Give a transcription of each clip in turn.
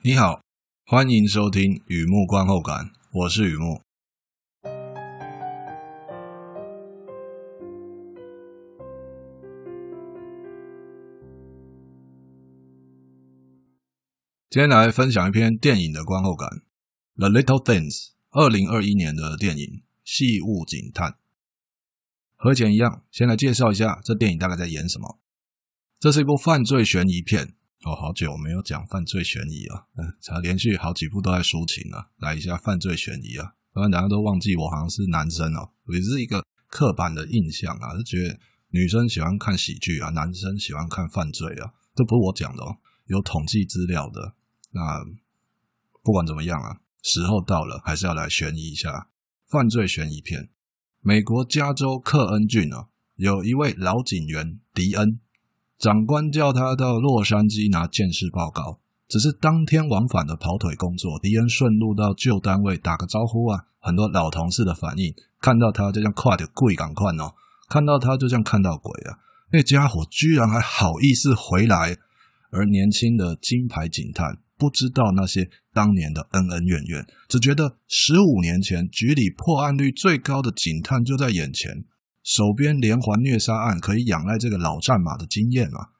你好，欢迎收听《雨幕观后感》，我是雨幕。今天来分享一篇电影的观后感，《The Little Things》，二零二一年的电影《细物警探》。和以前一样，先来介绍一下这电影大概在演什么。这是一部犯罪悬疑片。哦，好久没有讲犯罪悬疑啊，嗯，才连续好几部都在抒情啊，来一下犯罪悬疑啊，不然大家都忘记我好像是男生哦，也是一个刻板的印象啊，就觉得女生喜欢看喜剧啊，男生喜欢看犯罪啊，这不是我讲的哦，有统计资料的。那不管怎么样啊，时候到了，还是要来悬疑一下犯罪悬疑片。美国加州克恩郡啊，有一位老警员迪恩。长官叫他到洛杉矶拿鉴识报告，只是当天往返的跑腿工作。迪恩顺路到旧单位打个招呼啊，很多老同事的反应，看到他就像跨着跪赶快哦，看到他就像看到鬼啊！那家伙居然还好意思回来，而年轻的金牌警探不知道那些当年的恩恩怨怨，只觉得十五年前局里破案率最高的警探就在眼前。手边连环虐杀案可以仰赖这个老战马的经验啊？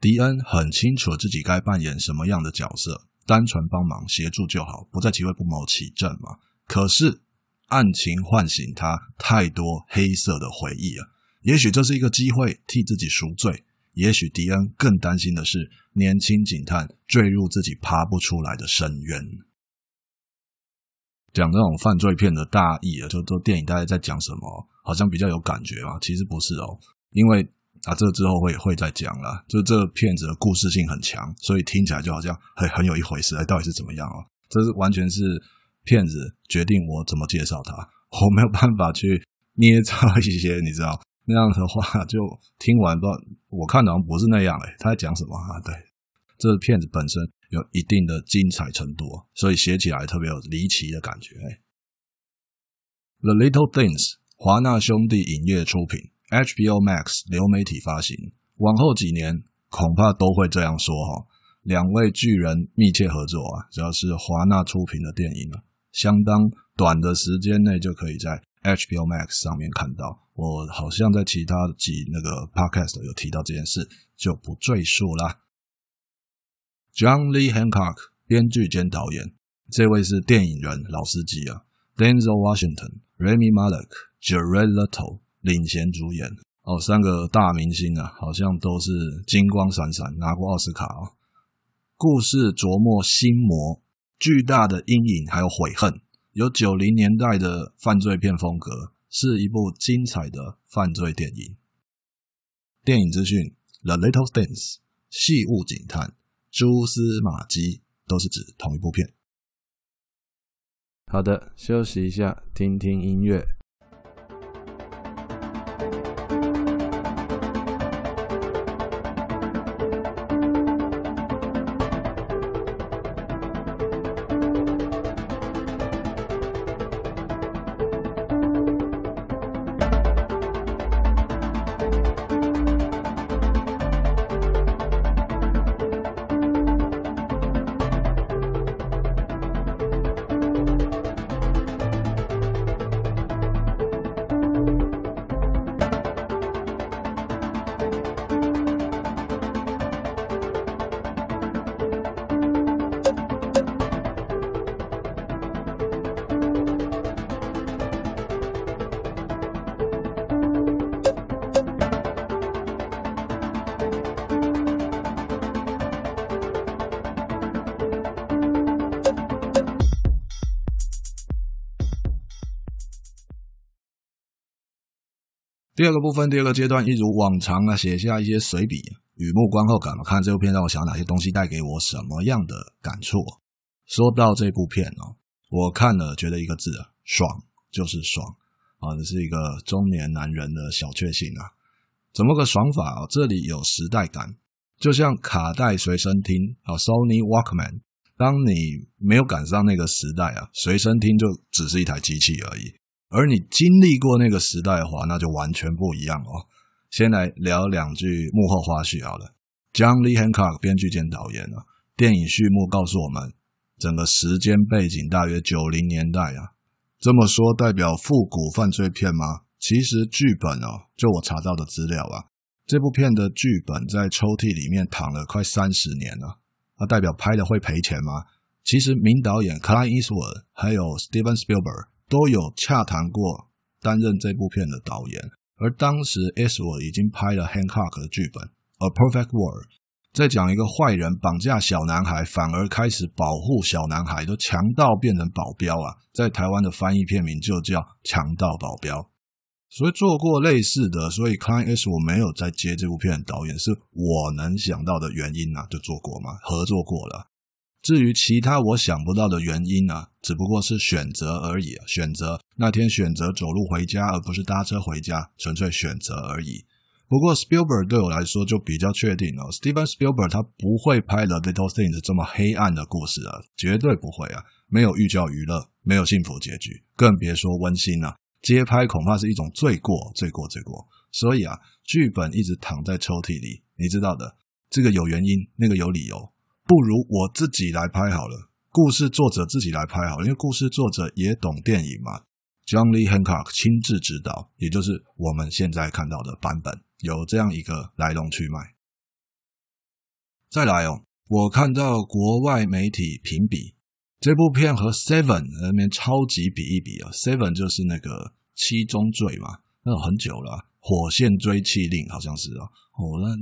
迪恩很清楚自己该扮演什么样的角色，单纯帮忙协助就好，不在其位不谋其政嘛。可是案情唤醒他太多黑色的回忆啊！也许这是一个机会替自己赎罪，也许迪恩更担心的是年轻警探坠入自己爬不出来的深渊。讲这种犯罪片的大意啊，就做电影大概在讲什么，好像比较有感觉啊。其实不是哦，因为啊，这之后会会再讲啦。就这个片子的故事性很强，所以听起来就好像很很有一回事。哎，到底是怎么样哦？这是完全是骗子决定我怎么介绍他，我没有办法去捏造一些，你知道那样的话，就听完不知道我看好像不是那样哎，他在讲什么啊？对，这个片子本身。有一定的精彩程度，所以写起来特别有离奇的感觉。The Little Things，华纳兄弟影业出品，HBO Max 流媒体发行。往后几年恐怕都会这样说哈。两位巨人密切合作啊，只要是华纳出品的电影啊，相当短的时间内就可以在 HBO Max 上面看到。我好像在其他几那个 Podcast 有提到这件事，就不赘述啦。John Lee Hancock 编剧兼导演，这位是电影人老司机啊。Denzel Washington、Rami Malek、Jared Leto 领衔主演哦，三个大明星啊，好像都是金光闪闪，拿过奥斯卡哦。故事琢磨心魔，巨大的阴影还有悔恨，有九零年代的犯罪片风格，是一部精彩的犯罪电影。电影资讯：The Little Things，细物警探。蛛丝马迹都是指同一部片。好的，休息一下，听听音乐。第二个部分，第二个阶段，一如往常啊，写下一些随笔，雨幕观后感。看这部片让我想哪些东西带给我什么样的感触？说到这部片哦，我看了觉得一个字，爽，就是爽啊，这是一个中年男人的小确幸啊。怎么个爽法啊？这里有时代感，就像卡带随身听啊，Sony Walkman。当你没有赶上那个时代啊，随身听就只是一台机器而已。而你经历过那个时代的话，那就完全不一样哦。先来聊两句幕后花絮好了。John Lee Hancock 编剧兼导演啊，电影序幕告诉我们，整个时间背景大约九零年代啊。这么说代表复古犯罪片吗？其实剧本哦，就我查到的资料啊，这部片的剧本在抽屉里面躺了快三十年了。那代表拍的会赔钱吗？其实名导演 Clint Eastwood 还有 Steven Spielberg 都有洽谈过担任这部片的导演，而当时 Swo 已经拍了 Hancock 的剧本《A Perfect World》，在讲一个坏人绑架小男孩，反而开始保护小男孩，都强盗变成保镖啊，在台湾的翻译片名就叫《强盗保镖》。所以做过类似的，所以 Clive Swo 没有再接这部片的导演，是我能想到的原因啊，就做过嘛，合作过了。至于其他我想不到的原因啊，只不过是选择而已，选择那天选择走路回家，而不是搭车回家，纯粹选择而已。不过 Spielberg 对我来说就比较确定了，Steven Spielberg 他不会拍 The Little Things 这么黑暗的故事啊，绝对不会啊，没有寓教于乐，没有幸福结局，更别说温馨了。街拍恐怕是一种罪过，罪过，罪过。所以啊，剧本一直躺在抽屉里，你知道的，这个有原因，那个有理由。不如我自己来拍好了，故事作者自己来拍好了，因为故事作者也懂电影嘛。John Lee Hancock 亲自指导，也就是我们现在看到的版本，有这样一个来龙去脉。再来哦，我看到国外媒体评比。这部片和 Seven 那边超级比一比啊，Seven 就是那个七宗罪嘛，那很久了，火线追缉令好像是啊，哦，那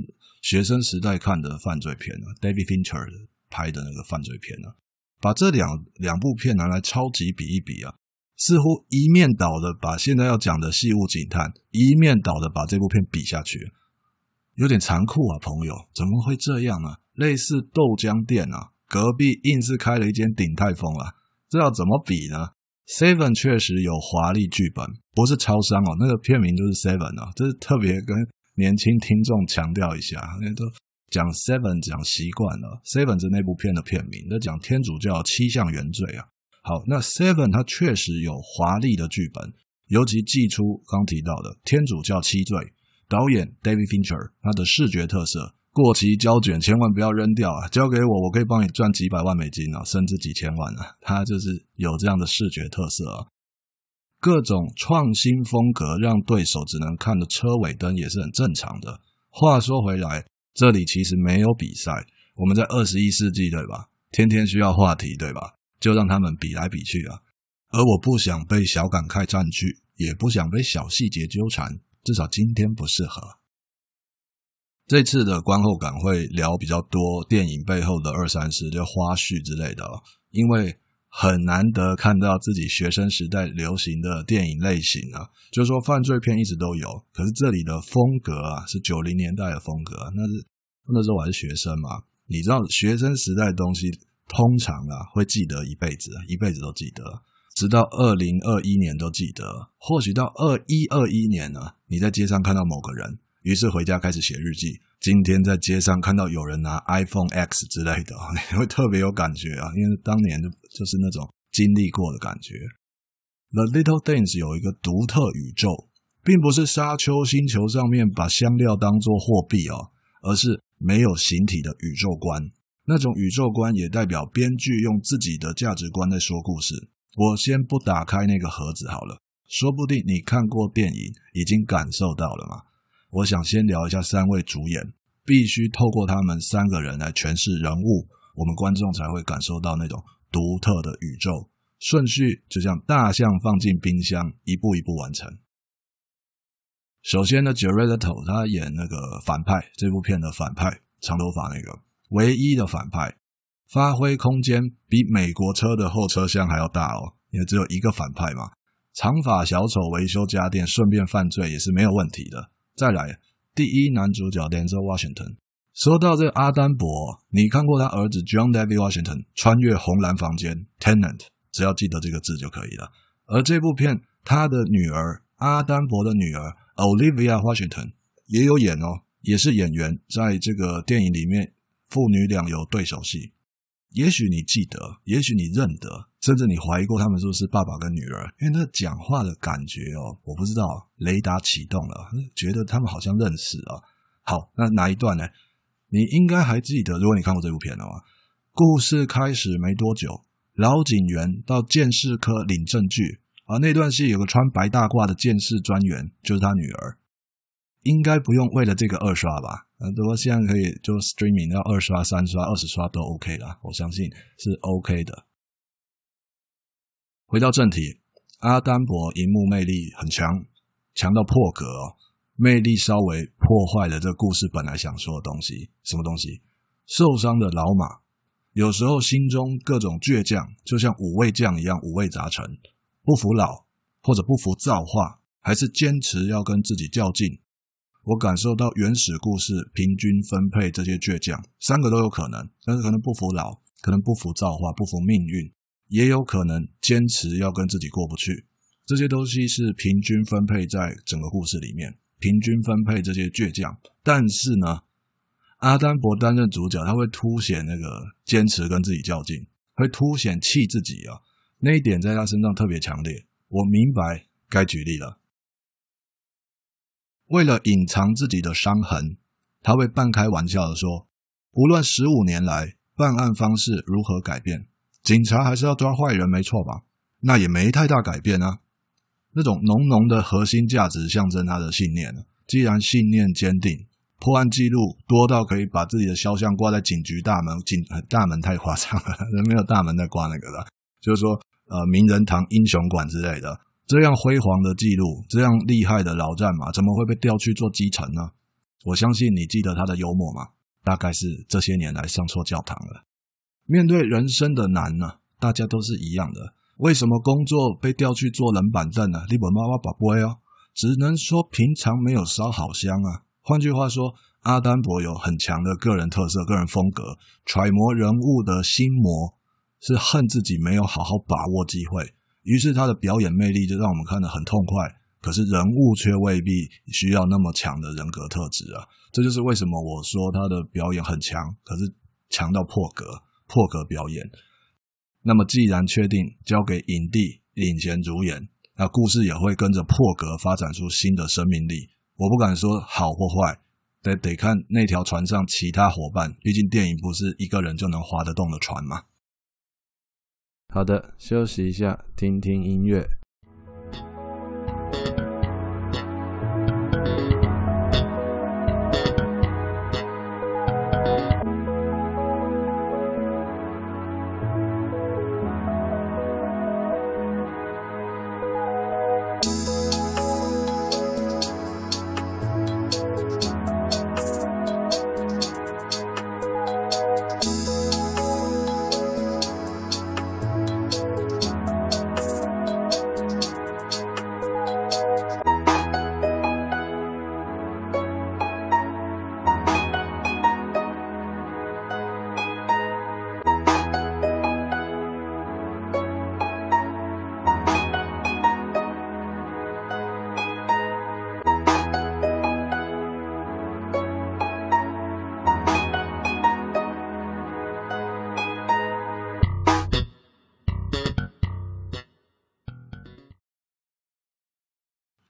学生时代看的犯罪片啊，David Fincher 拍的那个犯罪片啊，把这两两部片拿来超级比一比啊，似乎一面倒的把现在要讲的《细物警探》，一面倒的把这部片比下去，有点残酷啊，朋友，怎么会这样啊？类似豆浆店啊。隔壁硬是开了一间鼎泰丰啊，这要怎么比呢？Seven 确实有华丽剧本，不是超商哦，那个片名就是 Seven 哦，这是特别跟年轻听众强调一下，因为都讲 Seven 讲习惯了，Seven 是那部片的片名，那讲天主教七项原罪啊。好，那 Seven 它确实有华丽的剧本，尤其祭出刚提到的天主教七罪，导演 David Fincher 他的视觉特色。过期胶卷千万不要扔掉啊！交给我，我可以帮你赚几百万美金啊，甚至几千万啊！他就是有这样的视觉特色啊，各种创新风格让对手只能看着车尾灯也是很正常的。话说回来，这里其实没有比赛，我们在二十一世纪对吧？天天需要话题对吧？就让他们比来比去啊！而我不想被小感慨占据，也不想被小细节纠缠，至少今天不适合。这次的观后感会聊比较多电影背后的二三事，就花絮之类的，因为很难得看到自己学生时代流行的电影类型啊，就是说犯罪片一直都有，可是这里的风格啊是九零年代的风格，那是那时候我还是学生嘛，你知道学生时代的东西通常啊会记得一辈子，一辈子都记得，直到二零二一年都记得，或许到二一二一年呢，你在街上看到某个人。于是回家开始写日记。今天在街上看到有人拿 iPhone X 之类的，你会特别有感觉啊，因为当年就就是那种经历过的感觉。The Little Things 有一个独特宇宙，并不是沙丘星球上面把香料当作货币哦，而是没有形体的宇宙观。那种宇宙观也代表编剧用自己的价值观在说故事。我先不打开那个盒子好了，说不定你看过电影，已经感受到了嘛。我想先聊一下三位主演，必须透过他们三个人来诠释人物，我们观众才会感受到那种独特的宇宙。顺序就像大象放进冰箱，一步一步完成。首先呢，Jared Leto 他演那个反派，这部片的反派，长头发那个，唯一的反派，发挥空间比美国车的后车厢还要大哦，因为只有一个反派嘛。长发小丑维修家电，顺便犯罪也是没有问题的。再来，第一男主角 Denzel Washington。说到这阿丹伯，你看过他儿子 John David Washington 穿越红蓝房间 Tenant，只要记得这个字就可以了。而这部片，他的女儿阿丹伯的女儿 Olivia Washington 也有演哦，也是演员，在这个电影里面，父女俩有对手戏。也许你记得，也许你认得，甚至你怀疑过他们是不是爸爸跟女儿，因为那讲话的感觉哦，我不知道，雷达启动了，觉得他们好像认识啊。好，那哪一段呢？你应该还记得，如果你看过这部片的话故事开始没多久，老警员到鉴识科领证据，而那段戏有个穿白大褂的鉴识专员，就是他女儿。应该不用为了这个二刷吧？很多现在可以就 streaming 要二刷、三刷、二十刷都 OK 啦，我相信是 OK 的。回到正题，阿丹伯荧幕魅力很强，强到破格哦，魅力稍微破坏了这个故事本来想说的东西。什么东西？受伤的老马。有时候心中各种倔强，就像五味酱一样五味杂陈，不服老或者不服造化，还是坚持要跟自己较劲。我感受到原始故事平均分配这些倔强，三个都有可能，但是可能不服老，可能不服造化，不服命运，也有可能坚持要跟自己过不去。这些东西是平均分配在整个故事里面，平均分配这些倔强，但是呢，阿丹伯担任主角，他会凸显那个坚持跟自己较劲，会凸显气自己啊，那一点在他身上特别强烈。我明白该举例了。为了隐藏自己的伤痕，他会半开玩笑的说：“无论十五年来办案方式如何改变，警察还是要抓坏人，没错吧？那也没太大改变啊。那种浓浓的核心价值象征他的信念。既然信念坚定。”破案记录多到可以把自己的肖像挂在警局大门，警大门太夸张了，没有大门在挂那个的，就是说，呃，名人堂英雄馆之类的，这样辉煌的记录，这样厉害的老战马，怎么会被调去做基层呢？我相信你记得他的幽默吗？大概是这些年来上错教堂了。面对人生的难呢、啊，大家都是一样的。为什么工作被调去做冷板凳呢？你本妈妈宝贝哦，只能说平常没有烧好香啊。换句话说，阿丹伯有很强的个人特色、个人风格，揣摩人物的心魔，是恨自己没有好好把握机会。于是他的表演魅力就让我们看得很痛快。可是人物却未必需要那么强的人格特质啊！这就是为什么我说他的表演很强，可是强到破格、破格表演。那么既然确定交给影帝领衔主演，那故事也会跟着破格发展出新的生命力。我不敢说好或坏，得得看那条船上其他伙伴。毕竟电影不是一个人就能划得动的船嘛。好的，休息一下，听听音乐。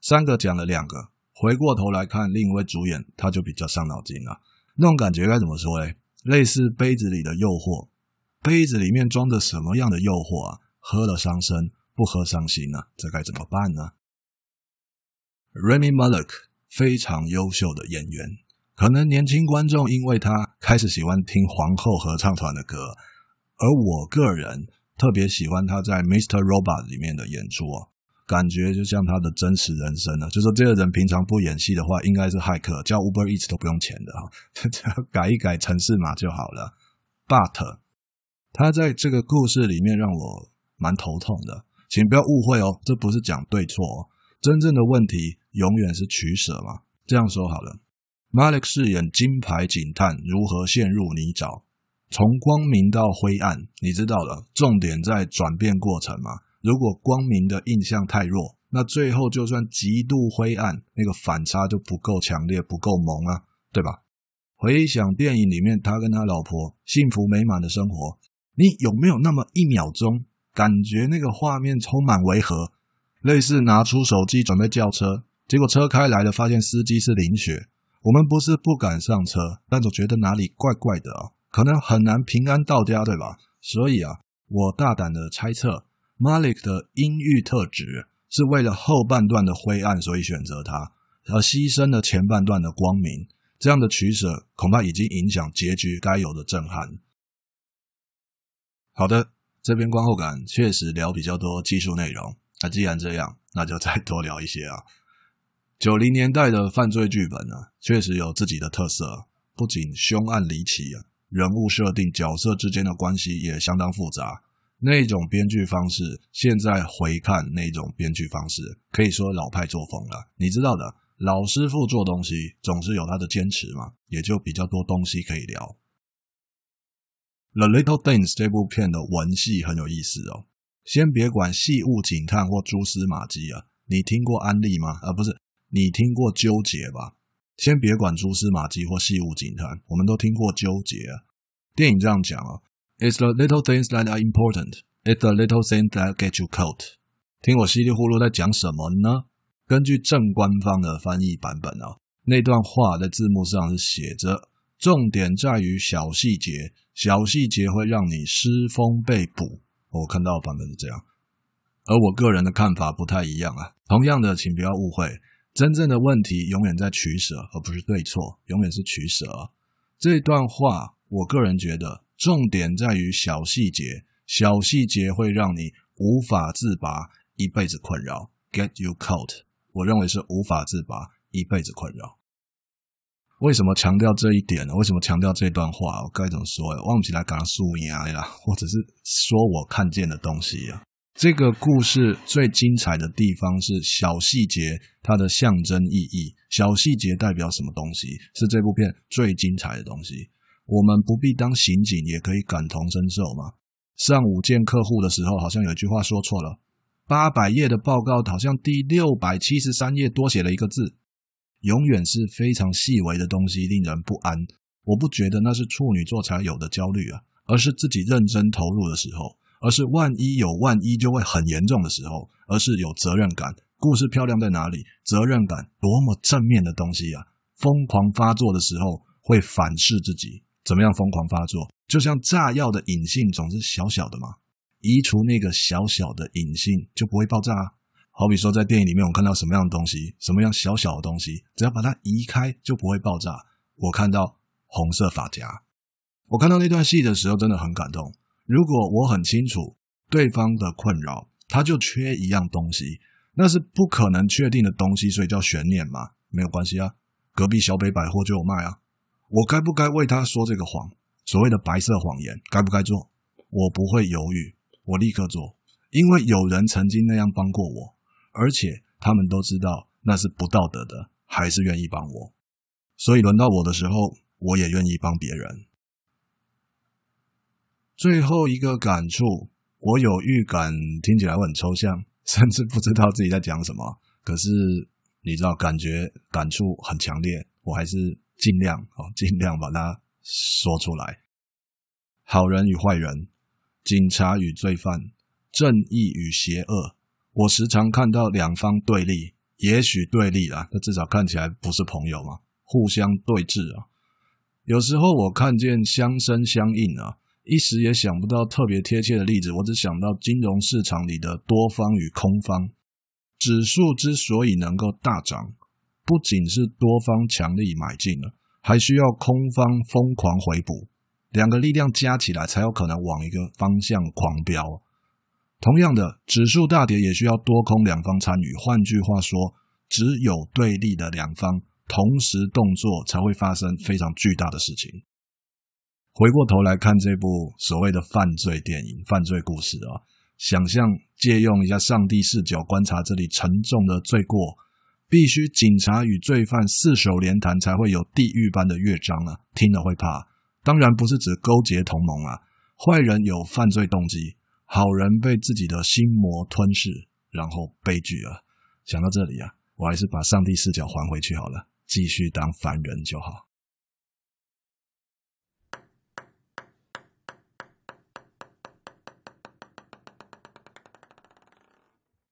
三个讲了两个，回过头来看另一位主演，他就比较伤脑筋了。那种感觉该怎么说嘞？类似杯子里的诱惑，杯子里面装着什么样的诱惑啊？喝了伤身，不喝伤心呢？这该怎么办呢？Rami Malek 非常优秀的演员，可能年轻观众因为他开始喜欢听皇后合唱团的歌，而我个人特别喜欢他在 Mr. Robot 里面的演出啊。感觉就像他的真实人生了，就说这个人平常不演戏的话，应该是骇客，叫 Uber Eats 都不用钱的哈，只要改一改城市码就好了。But 他在这个故事里面让我蛮头痛的，请不要误会哦，这不是讲对错哦，真正的问题永远是取舍嘛。这样说好了，Malek 饰演金牌警探如何陷入泥沼，从光明到灰暗，你知道了，重点在转变过程嘛。如果光明的印象太弱，那最后就算极度灰暗，那个反差就不够强烈，不够萌啊，对吧？回想电影里面他跟他老婆幸福美满的生活，你有没有那么一秒钟感觉那个画面充满违和？类似拿出手机准备叫车，结果车开来了，发现司机是林雪。我们不是不敢上车，但总觉得哪里怪怪的啊。可能很难平安到家，对吧？所以啊，我大胆的猜测，Malik 的阴郁特质是为了后半段的灰暗，所以选择他，而牺牲了前半段的光明。这样的取舍恐怕已经影响结局该有的震撼。好的，这边观后感确实聊比较多技术内容。那既然这样，那就再多聊一些啊。九零年代的犯罪剧本呢、啊，确实有自己的特色，不仅凶案离奇，人物设定、角色之间的关系也相当复杂。那种编剧方式，现在回看那种编剧方式，可以说老派作风了。你知道的。老师傅做东西总是有他的坚持嘛，也就比较多东西可以聊。《The Little Things》这部片的文戏很有意思哦。先别管细物警探或蛛丝马迹啊，你听过安利吗？啊，不是，你听过纠结吧？先别管蛛丝马迹或细物警探，我们都听过纠结啊。电影这样讲啊：“It's the little things that are important. It's the little things that get you caught.” 听我稀里糊涂在讲什么呢？根据正官方的翻译版本啊，那段话在字幕上是写着：“重点在于小细节，小细节会让你失风被捕。”我看到的版本是这样，而我个人的看法不太一样啊。同样的，请不要误会，真正的问题永远在取舍，而不是对错，永远是取舍。这段话，我个人觉得重点在于小细节，小细节会让你无法自拔，一辈子困扰。Get you caught。我认为是无法自拔，一辈子困扰。为什么强调这一点呢？为什么强调这段话？我该怎么说呀？忘记来讲输赢啦，或者是说我看见的东西啊。这个故事最精彩的地方是小细节，它的象征意义。小细节代表什么东西？是这部片最精彩的东西。我们不必当刑警，也可以感同身受嘛。上午见客户的时候，好像有一句话说错了。八百页的报告，好像第六百七十三页多写了一个字，永远是非常细微的东西，令人不安。我不觉得那是处女座才有的焦虑啊，而是自己认真投入的时候，而是万一有万一就会很严重的时候，而是有责任感。故事漂亮在哪里？责任感多么正面的东西啊！疯狂发作的时候会反噬自己，怎么样疯狂发作？就像炸药的引信总是小小的嘛。移除那个小小的引信，就不会爆炸啊。好比说，在电影里面，我看到什么样的东西，什么样小小的东西，只要把它移开，就不会爆炸。我看到红色发夹，我看到那段戏的时候，真的很感动。如果我很清楚对方的困扰，他就缺一样东西，那是不可能确定的东西，所以叫悬念嘛。没有关系啊，隔壁小北百货就有卖啊。我该不该为他说这个谎？所谓的白色谎言，该不该做？我不会犹豫。我立刻做，因为有人曾经那样帮过我，而且他们都知道那是不道德的，还是愿意帮我。所以轮到我的时候，我也愿意帮别人。最后一个感触，我有预感，听起来会很抽象，甚至不知道自己在讲什么。可是你知道，感觉感触很强烈，我还是尽量啊，尽量把它说出来。好人与坏人。警察与罪犯，正义与邪恶，我时常看到两方对立，也许对立啦，那至少看起来不是朋友嘛，互相对峙啊。有时候我看见相生相应啊，一时也想不到特别贴切的例子，我只想到金融市场里的多方与空方。指数之所以能够大涨，不仅是多方强力买进了，还需要空方疯狂回补。两个力量加起来，才有可能往一个方向狂飙。同样的，指数大跌也需要多空两方参与。换句话说，只有对立的两方同时动作，才会发生非常巨大的事情。回过头来看这部所谓的犯罪电影、犯罪故事啊，想象借用一下上帝视角观察这里沉重的罪过，必须警察与罪犯四手联弹，才会有地狱般的乐章啊！听了会怕。当然不是指勾结同盟啊，坏人有犯罪动机，好人被自己的心魔吞噬，然后悲剧啊！想到这里啊，我还是把上帝视角还回去好了，继续当凡人就好。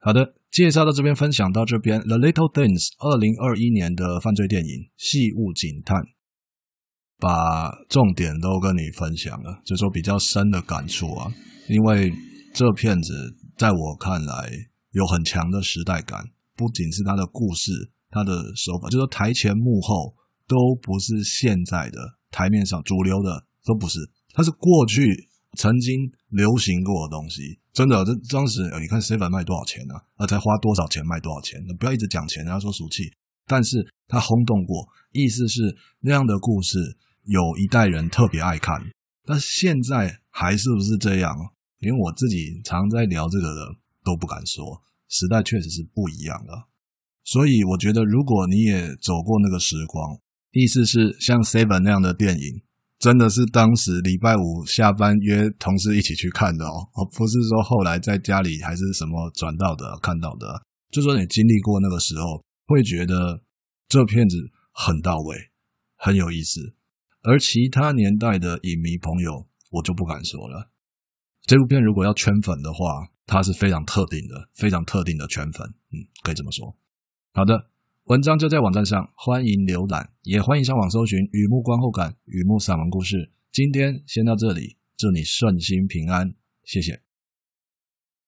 好的，介绍到这边，分享到这边，《The Little Things》二零二一年的犯罪电影《细物警探》。把重点都跟你分享了，就说比较深的感触啊。因为这片子在我看来有很强的时代感，不仅是它的故事，它的手法，就说台前幕后都不是现在的台面上主流的，都不是，它是过去曾经流行过的东西。真的，这当时你看 seven 卖多少钱呢？啊，才花多少钱卖多少钱？不要一直讲钱，人家说俗气。但是它轰动过，意思是那样的故事有一代人特别爱看。但现在还是不是这样？连我自己常在聊这个的都不敢说。时代确实是不一样了。所以我觉得，如果你也走过那个时光，意思是像 Seven 那样的电影，真的是当时礼拜五下班约同事一起去看的哦，而不是说后来在家里还是什么转到的看到的。就说你经历过那个时候。会觉得这片子很到位，很有意思。而其他年代的影迷朋友，我就不敢说了。这部片如果要圈粉的话，它是非常特定的，非常特定的圈粉。嗯，可以这么说。好的，文章就在网站上，欢迎浏览，也欢迎上网搜寻《雨幕观后感》《雨幕散文故事》。今天先到这里，祝你顺心平安，谢谢。